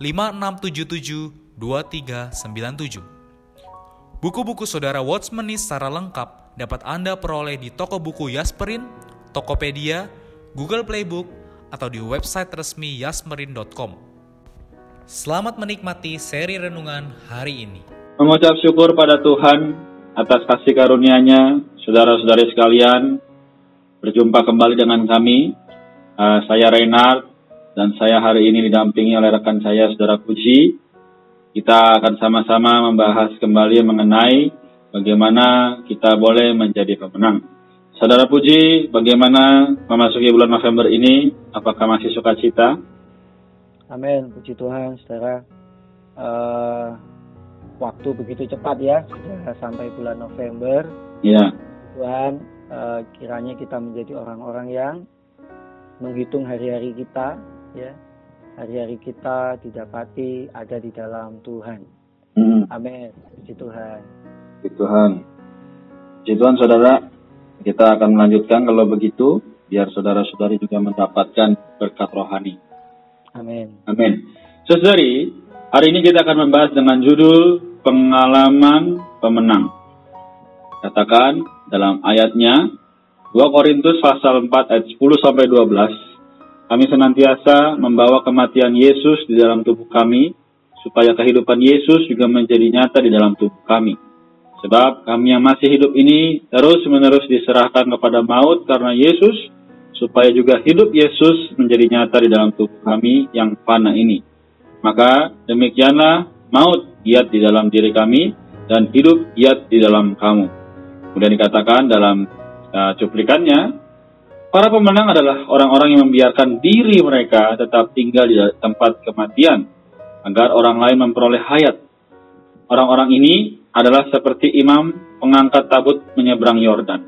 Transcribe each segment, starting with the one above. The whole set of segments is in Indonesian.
5677 2397. Buku-buku saudara Watchmeni secara lengkap dapat Anda peroleh di toko buku Yasmerin, Tokopedia, Google Playbook, atau di website resmi yasmerin.com. Selamat menikmati seri renungan hari ini. Mengucap syukur pada Tuhan atas kasih karunia-Nya, saudara-saudari sekalian, berjumpa kembali dengan kami. Uh, saya Reinhard, dan saya hari ini didampingi oleh rekan saya Saudara Puji. Kita akan sama-sama membahas kembali mengenai bagaimana kita boleh menjadi pemenang. Saudara Puji, bagaimana memasuki bulan November ini? Apakah masih suka cita? Amin, puji Tuhan, saudara. Uh, waktu begitu cepat ya, sudah sampai bulan November. Ya. Tuhan, uh, kiranya kita menjadi orang-orang yang menghitung hari-hari kita ya hari-hari kita didapati ada di dalam Tuhan. Hmm. Amin. Puji Tuhan. Puji Tuhan. Puji Tuhan saudara, kita akan melanjutkan kalau begitu biar saudara-saudari juga mendapatkan berkat rohani. Amin. Amin. Saudari, hari ini kita akan membahas dengan judul pengalaman pemenang. Katakan dalam ayatnya 2 Korintus pasal 4 ayat 10 sampai 12 kami senantiasa membawa kematian Yesus di dalam tubuh kami, supaya kehidupan Yesus juga menjadi nyata di dalam tubuh kami. Sebab kami yang masih hidup ini terus-menerus diserahkan kepada maut karena Yesus, supaya juga hidup Yesus menjadi nyata di dalam tubuh kami yang fana ini. Maka demikianlah maut giat di dalam diri kami dan hidup giat di dalam kamu. Kemudian dikatakan dalam uh, cuplikannya, Para pemenang adalah orang-orang yang membiarkan diri mereka tetap tinggal di tempat kematian, agar orang lain memperoleh hayat. Orang-orang ini adalah seperti imam pengangkat tabut menyeberang Yordan,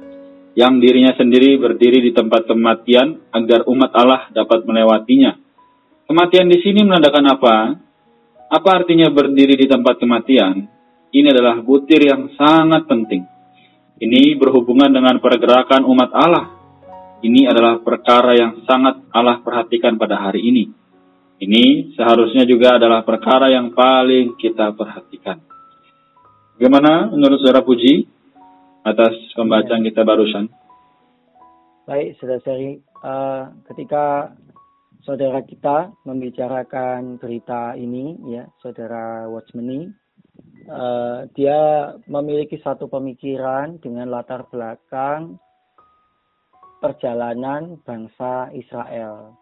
yang dirinya sendiri berdiri di tempat kematian agar umat Allah dapat melewatinya. Kematian di sini menandakan apa? Apa artinya berdiri di tempat kematian? Ini adalah butir yang sangat penting. Ini berhubungan dengan pergerakan umat Allah ini adalah perkara yang sangat Allah perhatikan pada hari ini. Ini seharusnya juga adalah perkara yang paling kita perhatikan. Bagaimana menurut saudara Puji atas pembacaan kita barusan? Baik, saudara-saudari, uh, ketika saudara kita membicarakan berita ini, ya, saudara Watchmeni, uh, dia memiliki satu pemikiran dengan latar belakang perjalanan bangsa Israel.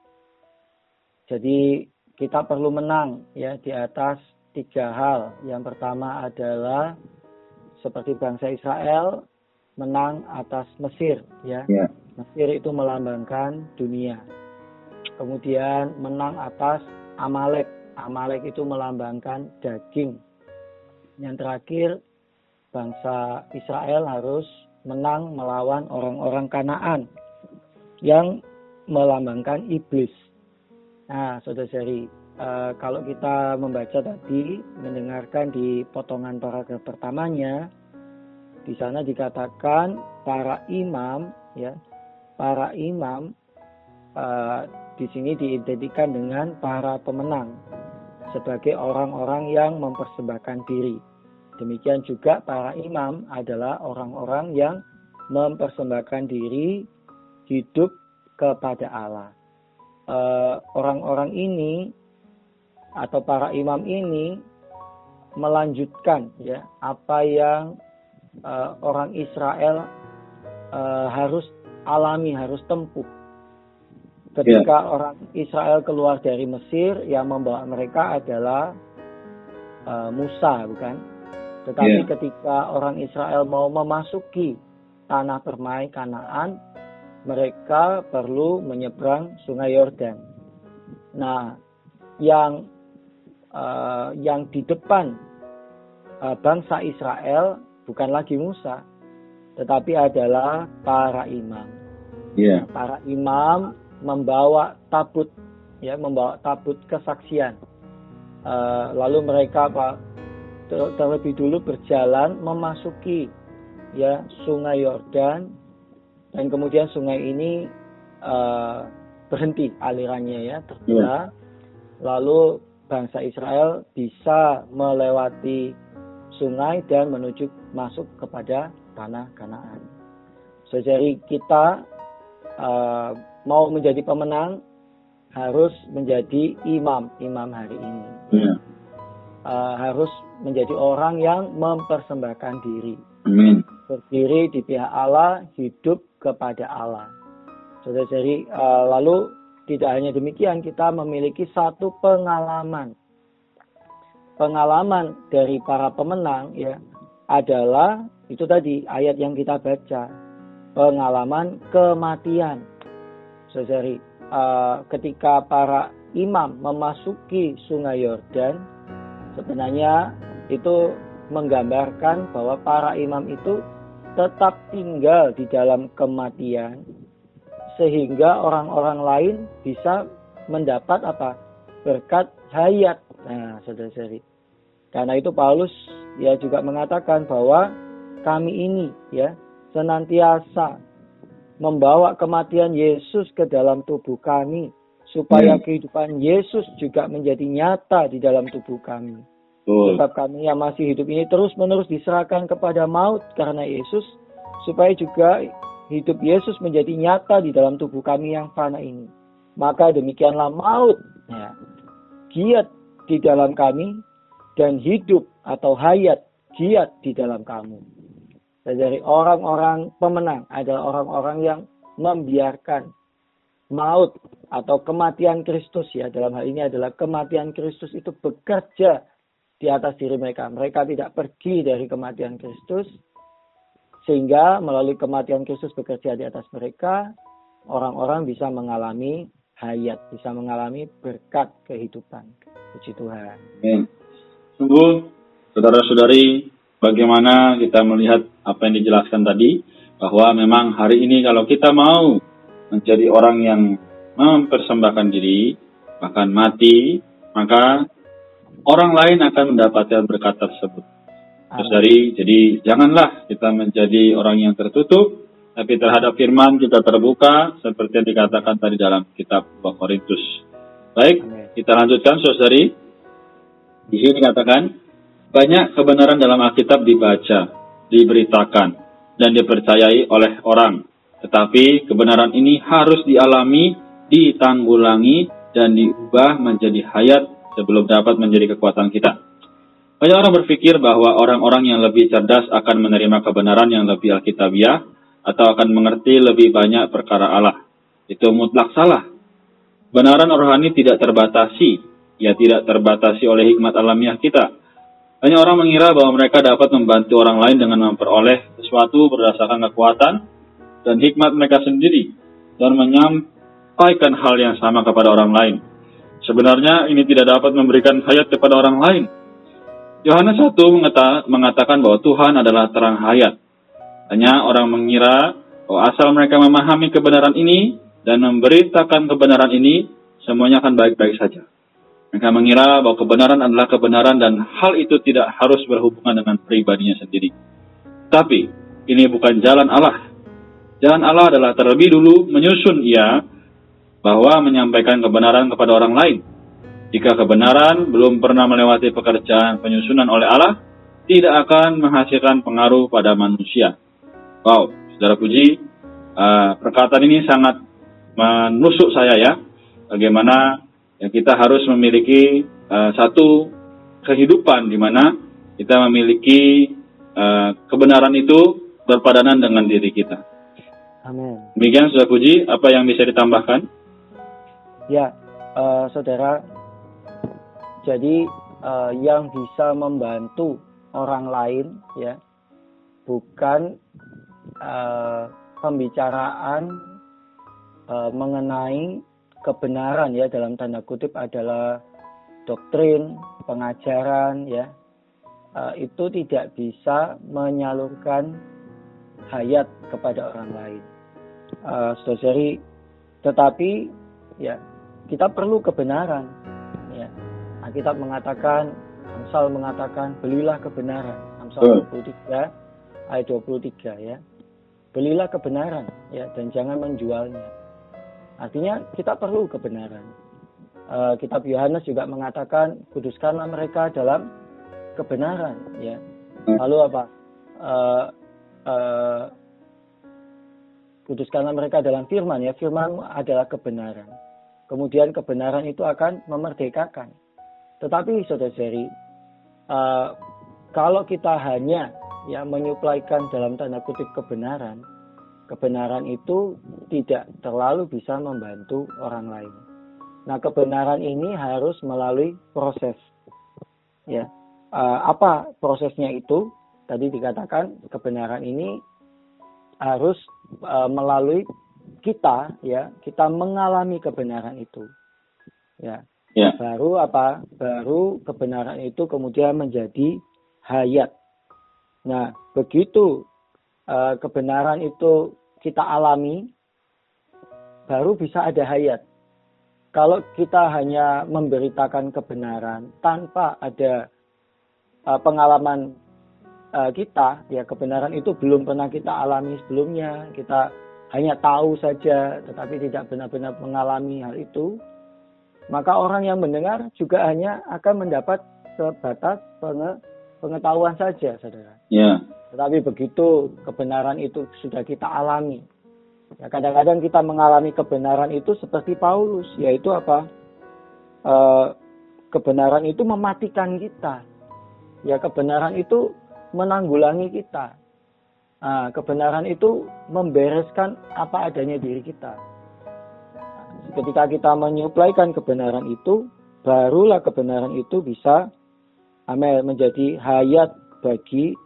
Jadi kita perlu menang ya di atas tiga hal. Yang pertama adalah seperti bangsa Israel menang atas Mesir ya. Yeah. Mesir itu melambangkan dunia. Kemudian menang atas Amalek. Amalek itu melambangkan daging. Yang terakhir bangsa Israel harus menang melawan orang-orang Kanaan yang melambangkan iblis. Nah, saudara-saudari, uh, kalau kita membaca tadi, mendengarkan di potongan paragraf pertamanya, di sana dikatakan para imam, ya, para imam uh, di sini diidentikan dengan para pemenang sebagai orang-orang yang mempersembahkan diri. Demikian juga para imam adalah orang-orang yang mempersembahkan diri hidup kepada Allah. Eh, orang-orang ini atau para imam ini melanjutkan ya apa yang uh, orang Israel uh, harus alami, harus tempuh. Ketika yeah. orang Israel keluar dari Mesir, yang membawa mereka adalah uh, Musa, bukan? Tetapi yeah. ketika orang Israel mau memasuki tanah permai Kanaan, mereka perlu menyeberang Sungai Yordan. Nah, yang uh, yang di depan uh, bangsa Israel bukan lagi Musa, tetapi adalah para imam. Yeah. Para imam membawa tabut, ya, membawa tabut kesaksian. Uh, lalu mereka pak ter terlebih dulu berjalan memasuki ya Sungai Yordan dan kemudian sungai ini uh, berhenti alirannya ya terbelah. Yeah. Lalu bangsa Israel bisa melewati sungai dan menuju masuk kepada tanah Kanaan. So, jadi kita uh, mau menjadi pemenang harus menjadi imam imam hari ini. Yeah. Uh, harus menjadi orang yang mempersembahkan diri. Amin. Berdiri di pihak Allah, hidup kepada Allah. Saudara jadi uh, lalu tidak hanya demikian kita memiliki satu pengalaman pengalaman dari para pemenang ya adalah itu tadi ayat yang kita baca pengalaman kematian saudari uh, ketika para imam memasuki sungai Yordan sebenarnya itu menggambarkan bahwa para imam itu tetap tinggal di dalam kematian sehingga orang-orang lain bisa mendapat apa berkat hayat nah saudara-saudari karena itu Paulus ya juga mengatakan bahwa kami ini ya senantiasa membawa kematian Yesus ke dalam tubuh kami supaya hmm. kehidupan Yesus juga menjadi nyata di dalam tubuh kami. Oh. Sebab kami yang masih hidup ini terus-menerus diserahkan kepada maut karena Yesus supaya juga hidup Yesus menjadi nyata di dalam tubuh kami yang fana ini. Maka demikianlah maut ya, giat di dalam kami dan hidup atau hayat giat di dalam kamu. Dan dari orang-orang pemenang adalah orang-orang yang membiarkan maut atau kematian Kristus ya dalam hal ini adalah kematian Kristus itu bekerja di atas diri mereka. Mereka tidak pergi dari kematian Kristus sehingga melalui kematian Kristus bekerja di atas mereka orang-orang bisa mengalami hayat, bisa mengalami berkat kehidupan. Puji Tuhan. Amin. Sungguh, saudara-saudari, bagaimana kita melihat apa yang dijelaskan tadi, bahwa memang hari ini kalau kita mau menjadi orang yang mempersembahkan diri, bahkan mati, maka orang lain akan mendapatkan berkat tersebut. Terus dari, jadi janganlah kita menjadi orang yang tertutup, tapi terhadap firman kita terbuka, seperti yang dikatakan tadi dalam kitab 2 Korintus. Baik, kita lanjutkan saudari. Di sini dikatakan, banyak kebenaran dalam Alkitab dibaca, diberitakan, dan dipercayai oleh orang. Tetapi kebenaran ini harus dialami, ditanggulangi, dan diubah menjadi hayat sebelum dapat menjadi kekuatan kita. Banyak orang berpikir bahwa orang-orang yang lebih cerdas akan menerima kebenaran yang lebih alkitabiah atau akan mengerti lebih banyak perkara Allah. Itu mutlak salah. Kebenaran rohani tidak terbatasi ia tidak terbatasi oleh hikmat alamiah kita. Banyak orang mengira bahwa mereka dapat membantu orang lain dengan memperoleh sesuatu berdasarkan kekuatan dan hikmat mereka sendiri dan menyampaikan hal yang sama kepada orang lain. Sebenarnya ini tidak dapat memberikan hayat kepada orang lain. Yohanes 1 mengatakan bahwa Tuhan adalah terang hayat. Hanya orang mengira bahwa asal mereka memahami kebenaran ini dan memberitakan kebenaran ini, semuanya akan baik-baik saja. Mereka mengira bahwa kebenaran adalah kebenaran dan hal itu tidak harus berhubungan dengan pribadinya sendiri. Tapi, ini bukan jalan Allah. Jalan Allah adalah terlebih dulu menyusun ia bahwa menyampaikan kebenaran kepada orang lain. Jika kebenaran belum pernah melewati pekerjaan penyusunan oleh Allah, tidak akan menghasilkan pengaruh pada manusia. Wow, saudara puji, uh, perkataan ini sangat menusuk saya ya. Bagaimana ya kita harus memiliki uh, satu kehidupan di mana kita memiliki uh, kebenaran itu berpadanan dengan diri kita. Amin. Demikian sudah puji, apa yang bisa ditambahkan? Ya, uh, saudara. Jadi uh, yang bisa membantu orang lain, ya, bukan uh, pembicaraan uh, mengenai kebenaran ya dalam tanda kutip adalah doktrin, pengajaran, ya, uh, itu tidak bisa menyalurkan hayat kepada orang lain. Uh, saudari, tetapi ya kita perlu kebenaran. Ya. Alkitab mengatakan, Amsal mengatakan, belilah kebenaran. Amsal 23 ayat 23 ya. Belilah kebenaran ya dan jangan menjualnya. Artinya kita perlu kebenaran. Uh, kitab Yohanes juga mengatakan kuduskanlah mereka dalam kebenaran ya. Lalu apa? Uh, uh, kuduskanlah mereka dalam firman ya. Firman adalah kebenaran. Kemudian kebenaran itu akan memerdekakan. Tetapi saudara-saudari, uh, kalau kita hanya ya menyuplaikan dalam tanda kutip kebenaran, kebenaran itu tidak terlalu bisa membantu orang lain. Nah, kebenaran ini harus melalui proses. Ya, uh, apa prosesnya itu? Tadi dikatakan kebenaran ini harus uh, melalui kita ya kita mengalami kebenaran itu. Ya. Ya. baru apa? Baru kebenaran itu kemudian menjadi hayat. Nah begitu uh, kebenaran itu kita alami baru bisa ada hayat. Kalau kita hanya memberitakan kebenaran tanpa ada uh, pengalaman uh, kita ya kebenaran itu belum pernah kita alami sebelumnya kita hanya tahu saja tetapi tidak benar-benar mengalami hal itu, maka orang yang mendengar juga hanya akan mendapat sebatas pengetahuan saja, saudara. Ya. Tetapi begitu kebenaran itu sudah kita alami, ya kadang-kadang kita mengalami kebenaran itu seperti Paulus, yaitu apa? E, kebenaran itu mematikan kita. Ya kebenaran itu menanggulangi kita. Nah, kebenaran itu membereskan apa adanya diri kita. Ketika kita menyuplaikan kebenaran itu, barulah kebenaran itu bisa amel menjadi hayat bagi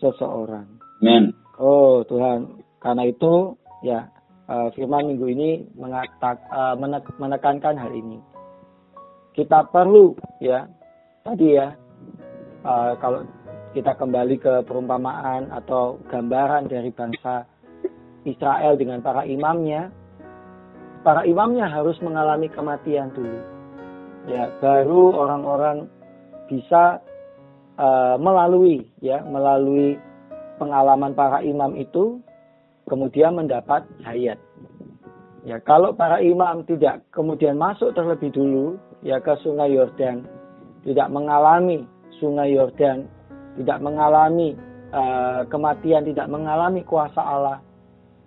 seseorang. Amen. Oh Tuhan, karena itu ya eh, firman minggu ini mengatak, eh, menekankan hal ini. Kita perlu ya tadi ya eh, kalau kita kembali ke perumpamaan atau gambaran dari bangsa Israel dengan para imamnya, para imamnya harus mengalami kematian dulu. Ya, baru orang-orang bisa uh, melalui ya, melalui pengalaman para imam itu kemudian mendapat hayat. Ya, kalau para imam tidak kemudian masuk terlebih dulu ya ke Sungai Yordan, tidak mengalami Sungai Yordan tidak mengalami uh, kematian, tidak mengalami kuasa Allah,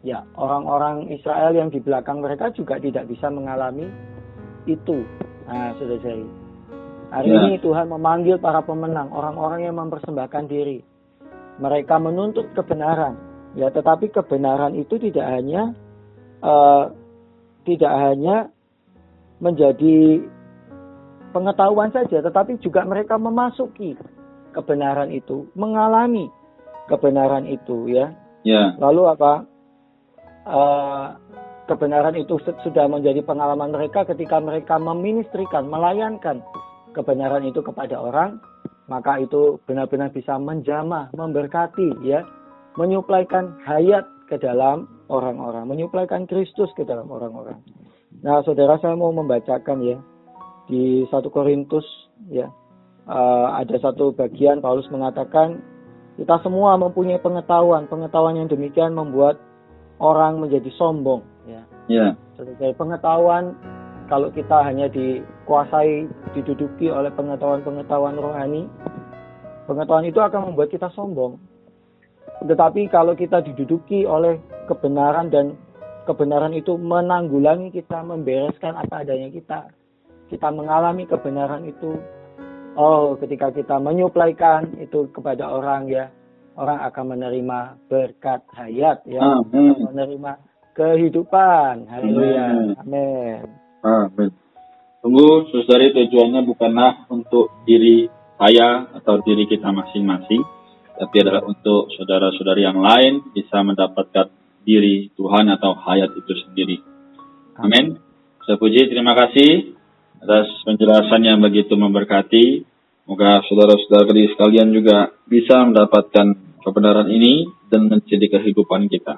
ya orang-orang Israel yang di belakang mereka juga tidak bisa mengalami itu. Nah, sudah saya. Hari ya. ini Tuhan memanggil para pemenang, orang-orang yang mempersembahkan diri. Mereka menuntut kebenaran, ya, tetapi kebenaran itu tidak hanya uh, tidak hanya menjadi pengetahuan saja, tetapi juga mereka memasuki kebenaran itu, mengalami kebenaran itu ya. Ya. Lalu apa? Uh, kebenaran itu sudah menjadi pengalaman mereka ketika mereka meministrikan, melayankan kebenaran itu kepada orang, maka itu benar-benar bisa menjamah, memberkati ya, menyuplaikan hayat ke dalam orang-orang, menyuplaikan Kristus ke dalam orang-orang. Nah, saudara saya mau membacakan ya di satu Korintus ya uh, ada satu bagian Paulus mengatakan kita semua mempunyai pengetahuan, pengetahuan yang demikian membuat orang menjadi sombong. Ya. Yeah. Sebagai pengetahuan, kalau kita hanya dikuasai, diduduki oleh pengetahuan-pengetahuan rohani, pengetahuan itu akan membuat kita sombong. Tetapi kalau kita diduduki oleh kebenaran dan kebenaran itu menanggulangi kita, membereskan apa adanya kita, kita mengalami kebenaran itu, Oh, ketika kita menyuplaikan itu kepada orang ya, orang akan menerima berkat hayat ya, Amen. menerima kehidupan. Haleluya. Amin. Amin. Tunggu, saudari tujuannya bukanlah untuk diri saya atau diri kita masing-masing, tapi adalah untuk saudara-saudari yang lain bisa mendapatkan diri Tuhan atau hayat itu sendiri. Amin. Saya puji, terima kasih atas penjelasan yang begitu memberkati. Semoga saudara-saudari sekalian juga bisa mendapatkan kebenaran ini dan menjadi kehidupan kita.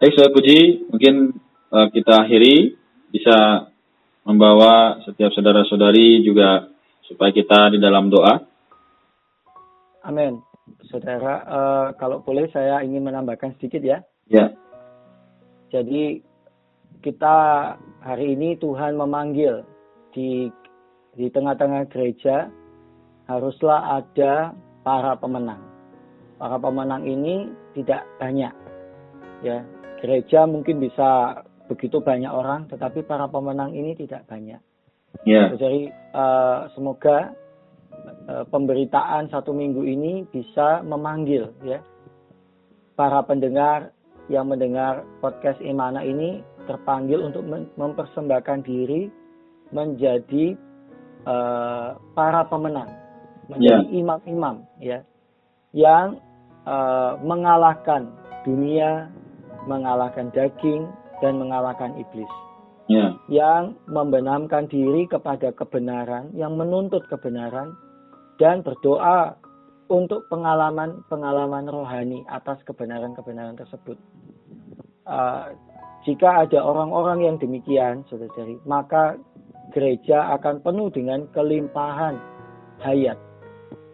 Baik, saya puji, mungkin uh, kita akhiri bisa membawa setiap saudara-saudari juga supaya kita di dalam doa. Amin. Saudara, uh, kalau boleh saya ingin menambahkan sedikit ya. Ya. Jadi kita hari ini Tuhan memanggil di di tengah-tengah gereja haruslah ada para pemenang. Para pemenang ini tidak banyak. Ya, gereja mungkin bisa begitu banyak orang, tetapi para pemenang ini tidak banyak. Yeah. Jadi uh, semoga uh, pemberitaan satu minggu ini bisa memanggil ya para pendengar yang mendengar podcast Imana ini terpanggil untuk mempersembahkan diri menjadi uh, para pemenang, menjadi ya. imam-imam yeah. ya yang uh, mengalahkan dunia, mengalahkan daging dan mengalahkan iblis yeah. yang membenamkan diri kepada kebenaran, yang menuntut kebenaran, dan berdoa untuk pengalaman-pengalaman rohani atas kebenaran-kebenaran tersebut. Uh, jika ada orang-orang yang demikian, saudara-saudari, maka gereja akan penuh dengan kelimpahan hayat.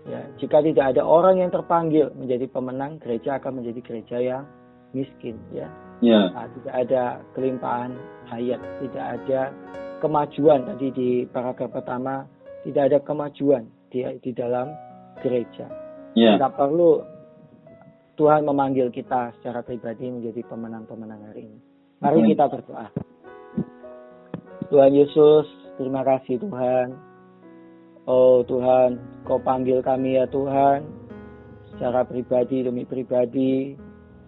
Ya, jika tidak ada orang yang terpanggil menjadi pemenang, gereja akan menjadi gereja yang miskin. Ya, Yeah. Nah, tidak ada kelimpahan hayat, tidak ada kemajuan tadi di paragraf pertama tidak ada kemajuan di di dalam gereja. Yeah. Tidak perlu Tuhan memanggil kita secara pribadi menjadi pemenang-pemenang hari ini. Mari kita berdoa. Tuhan Yesus, terima kasih Tuhan. Oh Tuhan, Kau panggil kami ya Tuhan, secara pribadi demi pribadi,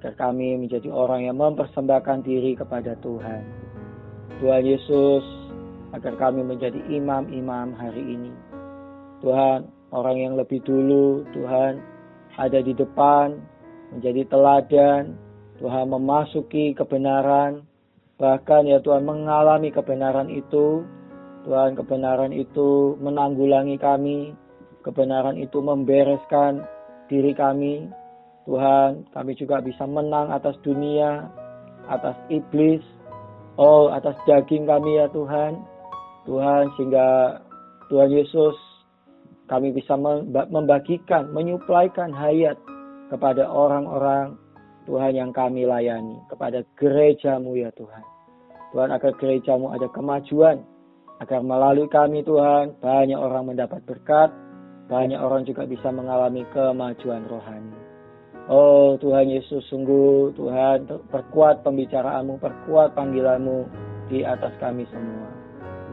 agar kami menjadi orang yang mempersembahkan diri kepada Tuhan. Tuhan Yesus, agar kami menjadi imam-imam hari ini. Tuhan, orang yang lebih dulu, Tuhan, ada di depan, menjadi teladan, Tuhan memasuki kebenaran, bahkan ya Tuhan mengalami kebenaran itu, Tuhan kebenaran itu menanggulangi kami, kebenaran itu membereskan diri kami, Tuhan, kami juga bisa menang atas dunia, atas iblis, oh atas daging kami ya Tuhan. Tuhan, sehingga Tuhan Yesus kami bisa membagikan, menyuplaikan hayat kepada orang-orang Tuhan yang kami layani, kepada gerejamu ya Tuhan. Tuhan agar gerejamu ada kemajuan, agar melalui kami Tuhan banyak orang mendapat berkat, banyak orang juga bisa mengalami kemajuan rohani. Oh Tuhan Yesus sungguh Tuhan perkuat pembicaraanmu, perkuat panggilanmu di atas kami semua.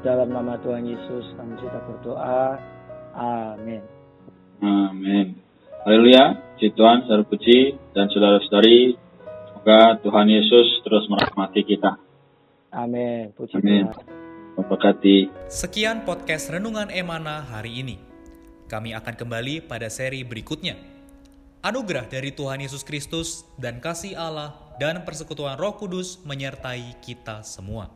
Dalam nama Tuhan Yesus kami sudah berdoa. Amin. Amin. Haleluya. Puji Tuhan, saudara puji dan saudara-saudari. Semoga Tuhan Yesus terus merahmati kita. Amin. Puji Amin. Tuhan. Memberkati. Sekian podcast Renungan Emana hari ini. Kami akan kembali pada seri berikutnya. Anugerah dari Tuhan Yesus Kristus dan kasih Allah dan persekutuan Roh Kudus menyertai kita semua.